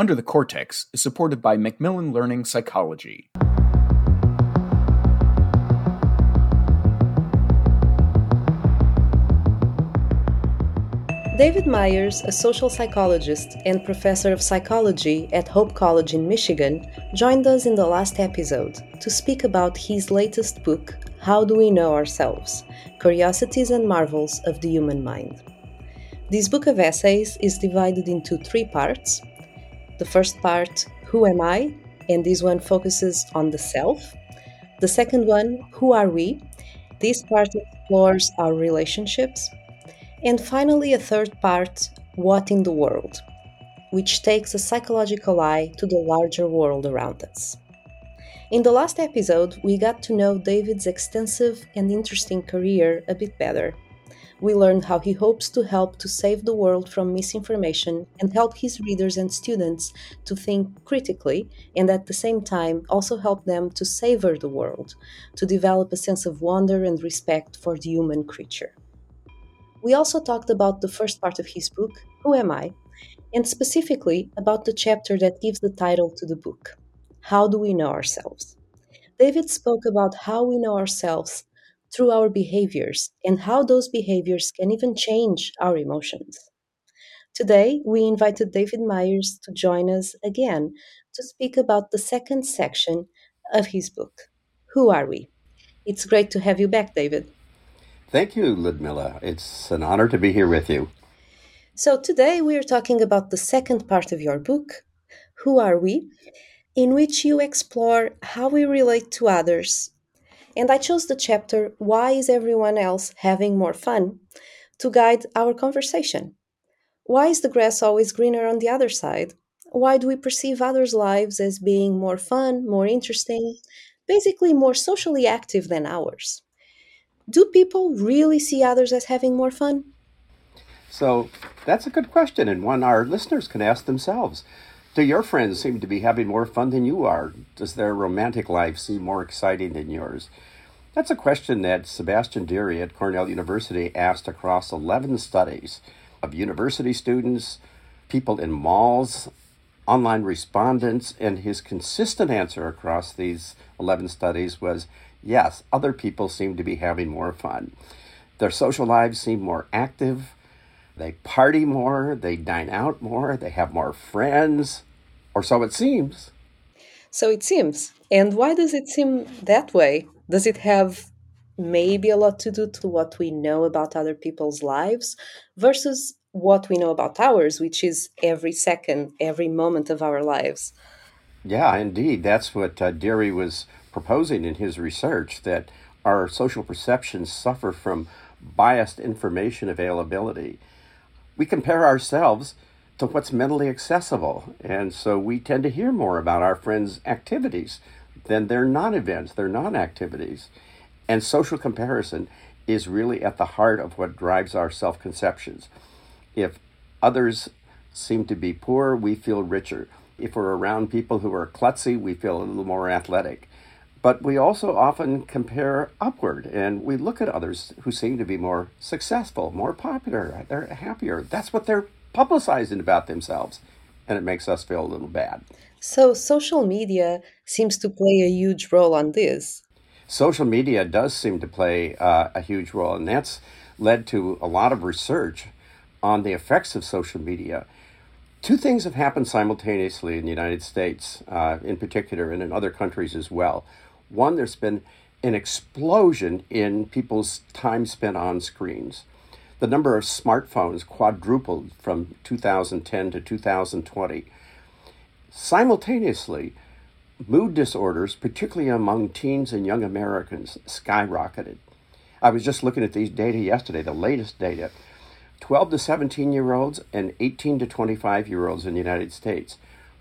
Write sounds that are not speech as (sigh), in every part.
Under the Cortex is supported by Macmillan Learning Psychology. David Myers, a social psychologist and professor of psychology at Hope College in Michigan, joined us in the last episode to speak about his latest book, How Do We Know Ourselves? Curiosities and Marvels of the Human Mind. This book of essays is divided into three parts. The first part, Who Am I? And this one focuses on the self. The second one, Who Are We? This part explores our relationships. And finally, a third part, What in the World? which takes a psychological eye to the larger world around us. In the last episode, we got to know David's extensive and interesting career a bit better. We learned how he hopes to help to save the world from misinformation and help his readers and students to think critically, and at the same time also help them to savor the world, to develop a sense of wonder and respect for the human creature. We also talked about the first part of his book, Who Am I? and specifically about the chapter that gives the title to the book. How do we know ourselves? David spoke about how we know ourselves through our behaviors and how those behaviors can even change our emotions. Today, we invited David Myers to join us again to speak about the second section of his book Who Are We? It's great to have you back, David. Thank you, Ludmila. It's an honor to be here with you. So, today we are talking about the second part of your book, Who Are We? in which you explore how we relate to others. And I chose the chapter Why is Everyone Else Having More Fun? to guide our conversation. Why is the grass always greener on the other side? Why do we perceive others' lives as being more fun, more interesting, basically more socially active than ours? Do people really see others as having more fun? So that's a good question, and one our listeners can ask themselves. Do your friends seem to be having more fun than you are? Does their romantic life seem more exciting than yours? That's a question that Sebastian Deri at Cornell University asked across 11 studies of university students, people in malls, online respondents, and his consistent answer across these 11 studies was yes, other people seem to be having more fun. Their social lives seem more active. They party more, they dine out more, they have more friends, or so it seems. So it seems. And why does it seem that way? Does it have maybe a lot to do to what we know about other people's lives versus what we know about ours, which is every second, every moment of our lives? Yeah, indeed. That's what uh, Deri was proposing in his research that our social perceptions suffer from biased information availability. We compare ourselves to what's mentally accessible. And so we tend to hear more about our friends' activities than their non events, their non activities. And social comparison is really at the heart of what drives our self conceptions. If others seem to be poor, we feel richer. If we're around people who are klutzy, we feel a little more athletic. But we also often compare upward and we look at others who seem to be more successful, more popular, they're happier. That's what they're publicizing about themselves, and it makes us feel a little bad. So, social media seems to play a huge role on this. Social media does seem to play uh, a huge role, and that's led to a lot of research on the effects of social media. Two things have happened simultaneously in the United States, uh, in particular, and in other countries as well. One, there's been an explosion in people's time spent on screens the number of smartphones quadrupled from 2010 to 2020. Simultaneously, mood disorders, particularly among teens and young Americans, skyrocketed. I was just looking at these data yesterday, the latest data. 12 to 17 year olds and 18 to 25 year olds in the United States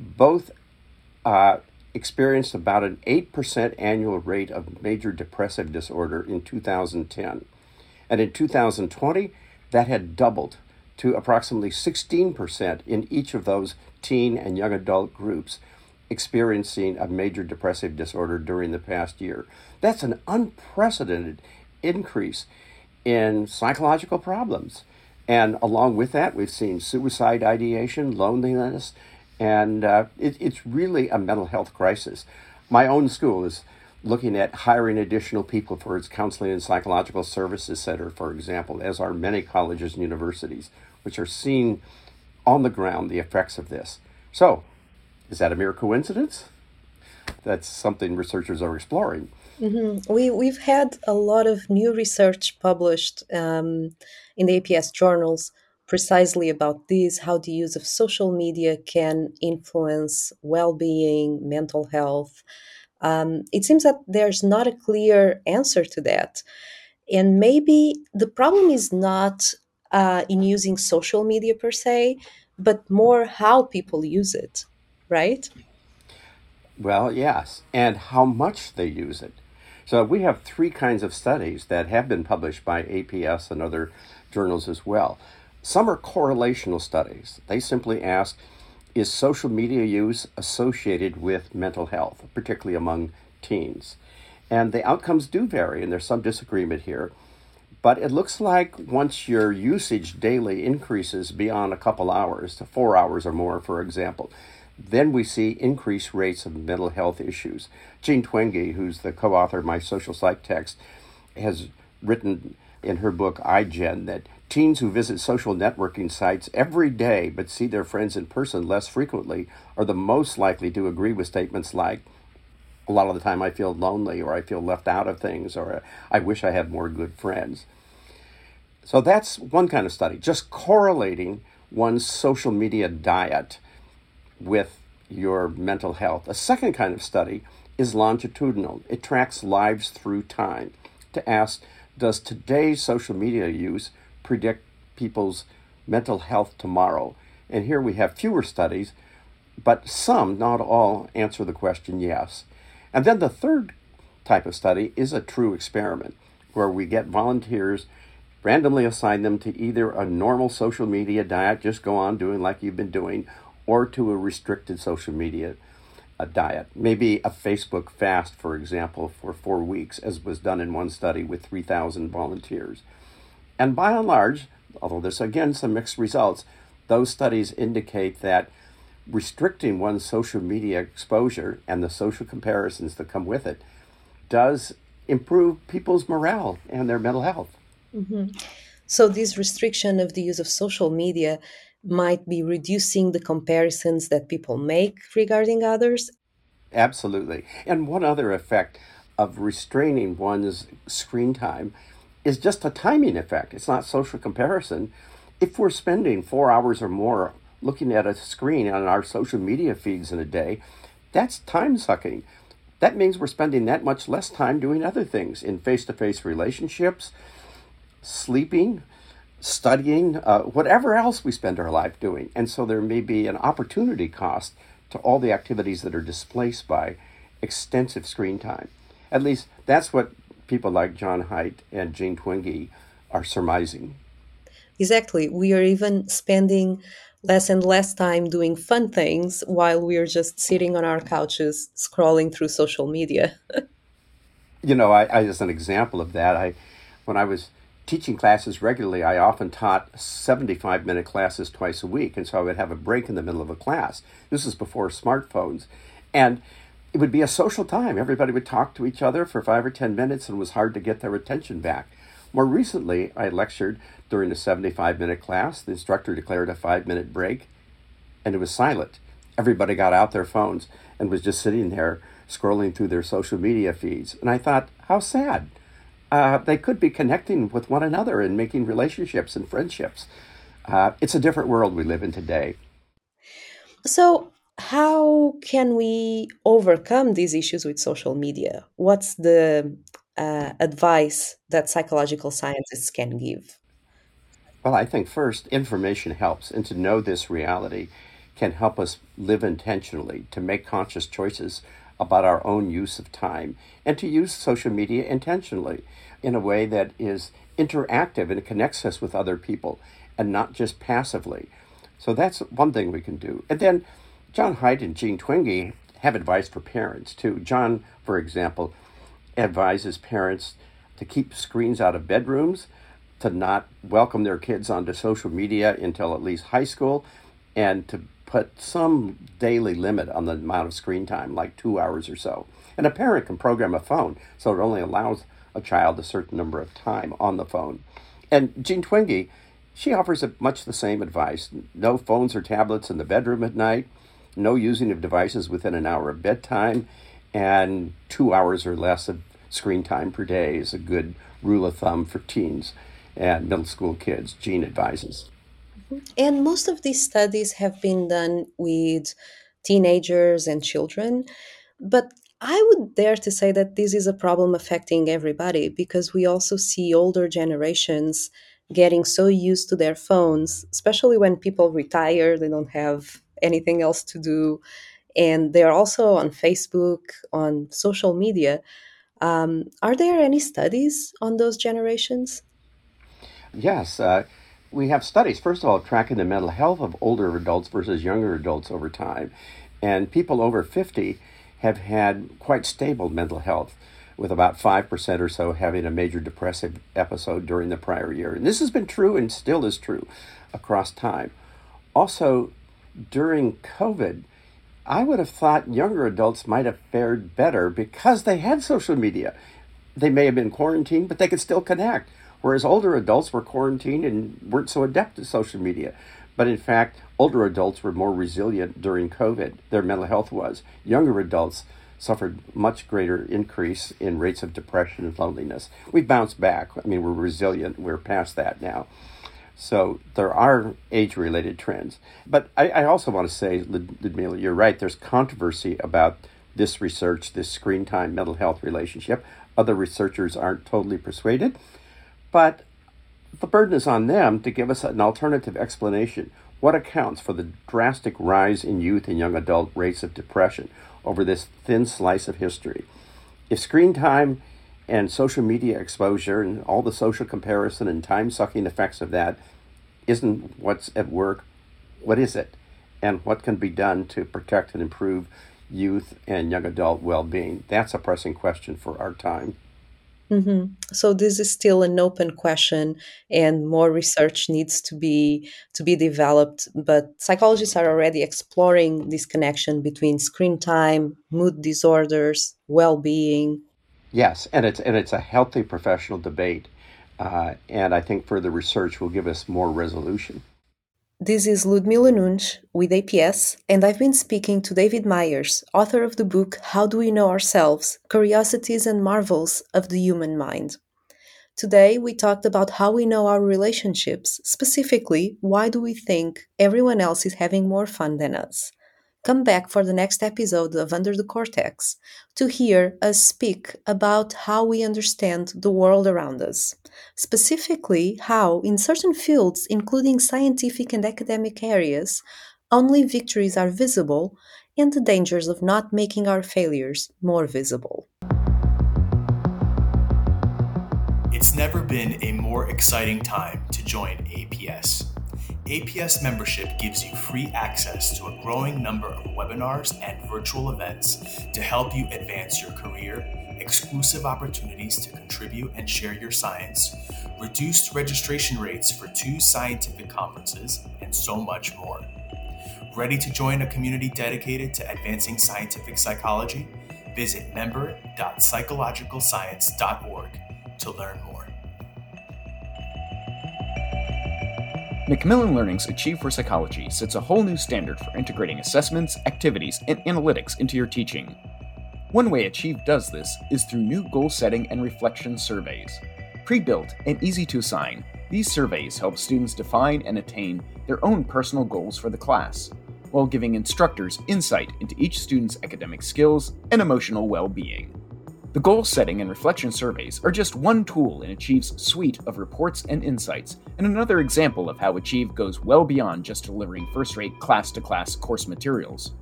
both uh, experienced about an 8% annual rate of major depressive disorder in 2010. And in 2020, that had doubled to approximately 16% in each of those teen and young adult groups experiencing a major depressive disorder during the past year. That's an unprecedented increase in psychological problems. And along with that, we've seen suicide ideation, loneliness, And uh, it, it's really a mental health crisis. My own school is looking at hiring additional people for its counseling and psychological services center, for example, as are many colleges and universities, which are seeing on the ground the effects of this. So, is that a mere coincidence? That's something researchers are exploring. Mm-hmm. We we've had a lot of new research published um, in the APS journals precisely about this: how the use of social media can influence well-being, mental health. Um, it seems that there's not a clear answer to that, and maybe the problem is not uh, in using social media per se, but more how people use it, right? Well, yes, and how much they use it. So we have three kinds of studies that have been published by APS and other journals as well. Some are correlational studies. They simply ask is social media use associated with mental health, particularly among teens? And the outcomes do vary, and there's some disagreement here. But it looks like once your usage daily increases beyond a couple hours, to four hours or more, for example, then we see increased rates of mental health issues. Jean Twenge, who's the co author of my social psych text, has written in her book iGen that teens who visit social networking sites every day but see their friends in person less frequently are the most likely to agree with statements like, a lot of the time I feel lonely or I feel left out of things or uh, I wish I had more good friends. So that's one kind of study, just correlating one's social media diet with your mental health. A second kind of study is longitudinal, it tracks lives through time to ask Does today's social media use predict people's mental health tomorrow? And here we have fewer studies, but some, not all, answer the question yes. And then the third type of study is a true experiment where we get volunteers, randomly assign them to either a normal social media diet, just go on doing like you've been doing, or to a restricted social media a diet. Maybe a Facebook fast, for example, for four weeks, as was done in one study with 3,000 volunteers. And by and large, although there's again some mixed results, those studies indicate that restricting one's social media exposure and the social comparisons that come with it does improve people's morale and their mental health. Mm-hmm. So, this restriction of the use of social media might be reducing the comparisons that people make regarding others. Absolutely. And one other effect of restraining one's screen time is just a timing effect. It's not social comparison. If we're spending four hours or more looking at a screen on our social media feeds in a day, that's time sucking. That means we're spending that much less time doing other things in face to face relationships, sleeping, studying, uh, whatever else we spend our life doing. And so there may be an opportunity cost to all the activities that are displaced by extensive screen time. At least that's what people like John Haidt and Jean Twenge are surmising. Exactly. We are even spending less and less time doing fun things while we are just sitting on our couches scrolling through social media. (laughs) you know, I, I, as an example of that, I when I was teaching classes regularly, I often taught 75 minute classes twice a week. And so I would have a break in the middle of a class. This is before smartphones. And it would be a social time. Everybody would talk to each other for five or 10 minutes and it was hard to get their attention back. More recently, I lectured during a 75 minute class. The instructor declared a five minute break and it was silent. Everybody got out their phones and was just sitting there scrolling through their social media feeds. And I thought, how sad uh, they could be connecting with one another and making relationships and friendships. Uh, it's a different world we live in today. So, how can we overcome these issues with social media? What's the uh, advice that psychological scientists can give? Well, I think first, information helps, and to know this reality can help us live intentionally, to make conscious choices about our own use of time, and to use social media intentionally in a way that is interactive and connects us with other people and not just passively. So that's one thing we can do. And then John Haidt and Jean Twenge have advice for parents too. John, for example, advises parents to keep screens out of bedrooms, to not welcome their kids onto social media until at least high school, and to put some daily limit on the amount of screen time, like two hours or so. And a parent can program a phone so it only allows a child a certain number of time on the phone. And Jean Twenge, she offers much the same advice. No phones or tablets in the bedroom at night, no using of devices within an hour of bedtime, and two hours or less of screen time per day is a good rule of thumb for teens and middle school kids, Jean advises. Mm-hmm. And most of these studies have been done with teenagers and children. But I would dare to say that this is a problem affecting everybody because we also see older generations getting so used to their phones, especially when people retire, they don't have anything else to do. And they're also on Facebook, on social media. Um, are there any studies on those generations? Yes. Uh, we have studies, first of all, tracking the mental health of older adults versus younger adults over time. And people over 50 have had quite stable mental health, with about 5% or so having a major depressive episode during the prior year. And this has been true and still is true across time. Also, during COVID, I would have thought younger adults might have fared better because they had social media. They may have been quarantined, but they could still connect. Whereas older adults were quarantined and weren't so adept at social media. But in fact, older adults were more resilient during COVID, their mental health was. Younger adults suffered much greater increase in rates of depression and loneliness. We bounced back. I mean, we're resilient. We're past that now. So there are age related trends. But I, I, also want to say, Ludmila, you're right. There's controversy about this research, this screen time mental health relationship. Other researchers aren't totally persuaded. But the burden is on them to give us an alternative explanation. What accounts for the drastic rise in youth and young adult rates of depression over this thin slice of history? If screen time and social media exposure and all the social comparison and time sucking effects of that isn't what's at work, what is it? And what can be done to protect and improve youth and young adult well being? That's a pressing question for our time. Mm-hmm. So this is still an open question, and more research needs to be to be developed. But psychologists are already exploring this connection between screen time, mood disorders, well-being. Yes, and it's and it's a healthy professional debate, uh, and I think further research will give us more resolution. This is Ludmila Nunes with APS, and I've been speaking to David Myers, author of the book How Do We Know Ourselves? Curiosities and Marvels of the Human Mind. Today, we talked about how we know our relationships, specifically, why do we think everyone else is having more fun than us? Come back for the next episode of Under the Cortex to hear us speak about how we understand the world around us. Specifically, how, in certain fields, including scientific and academic areas, only victories are visible and the dangers of not making our failures more visible. It's never been a more exciting time to join APS. APS membership gives you free access to a growing number of webinars and virtual events to help you advance your career, exclusive opportunities to contribute and share your science, reduced registration rates for two scientific conferences, and so much more. Ready to join a community dedicated to advancing scientific psychology? Visit member.psychologicalscience.org to learn more. Macmillan Learning's Achieve for Psychology sets a whole new standard for integrating assessments, activities, and analytics into your teaching. One way Achieve does this is through new goal setting and reflection surveys. Pre built and easy to assign, these surveys help students define and attain their own personal goals for the class, while giving instructors insight into each student's academic skills and emotional well being. The goal setting and reflection surveys are just one tool in Achieve's suite of reports and insights, and another example of how Achieve goes well beyond just delivering first rate class to class course materials.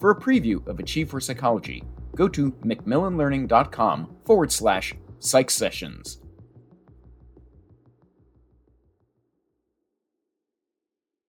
For a preview of Achieve for Psychology, go to macmillanlearning.com forward slash psych sessions.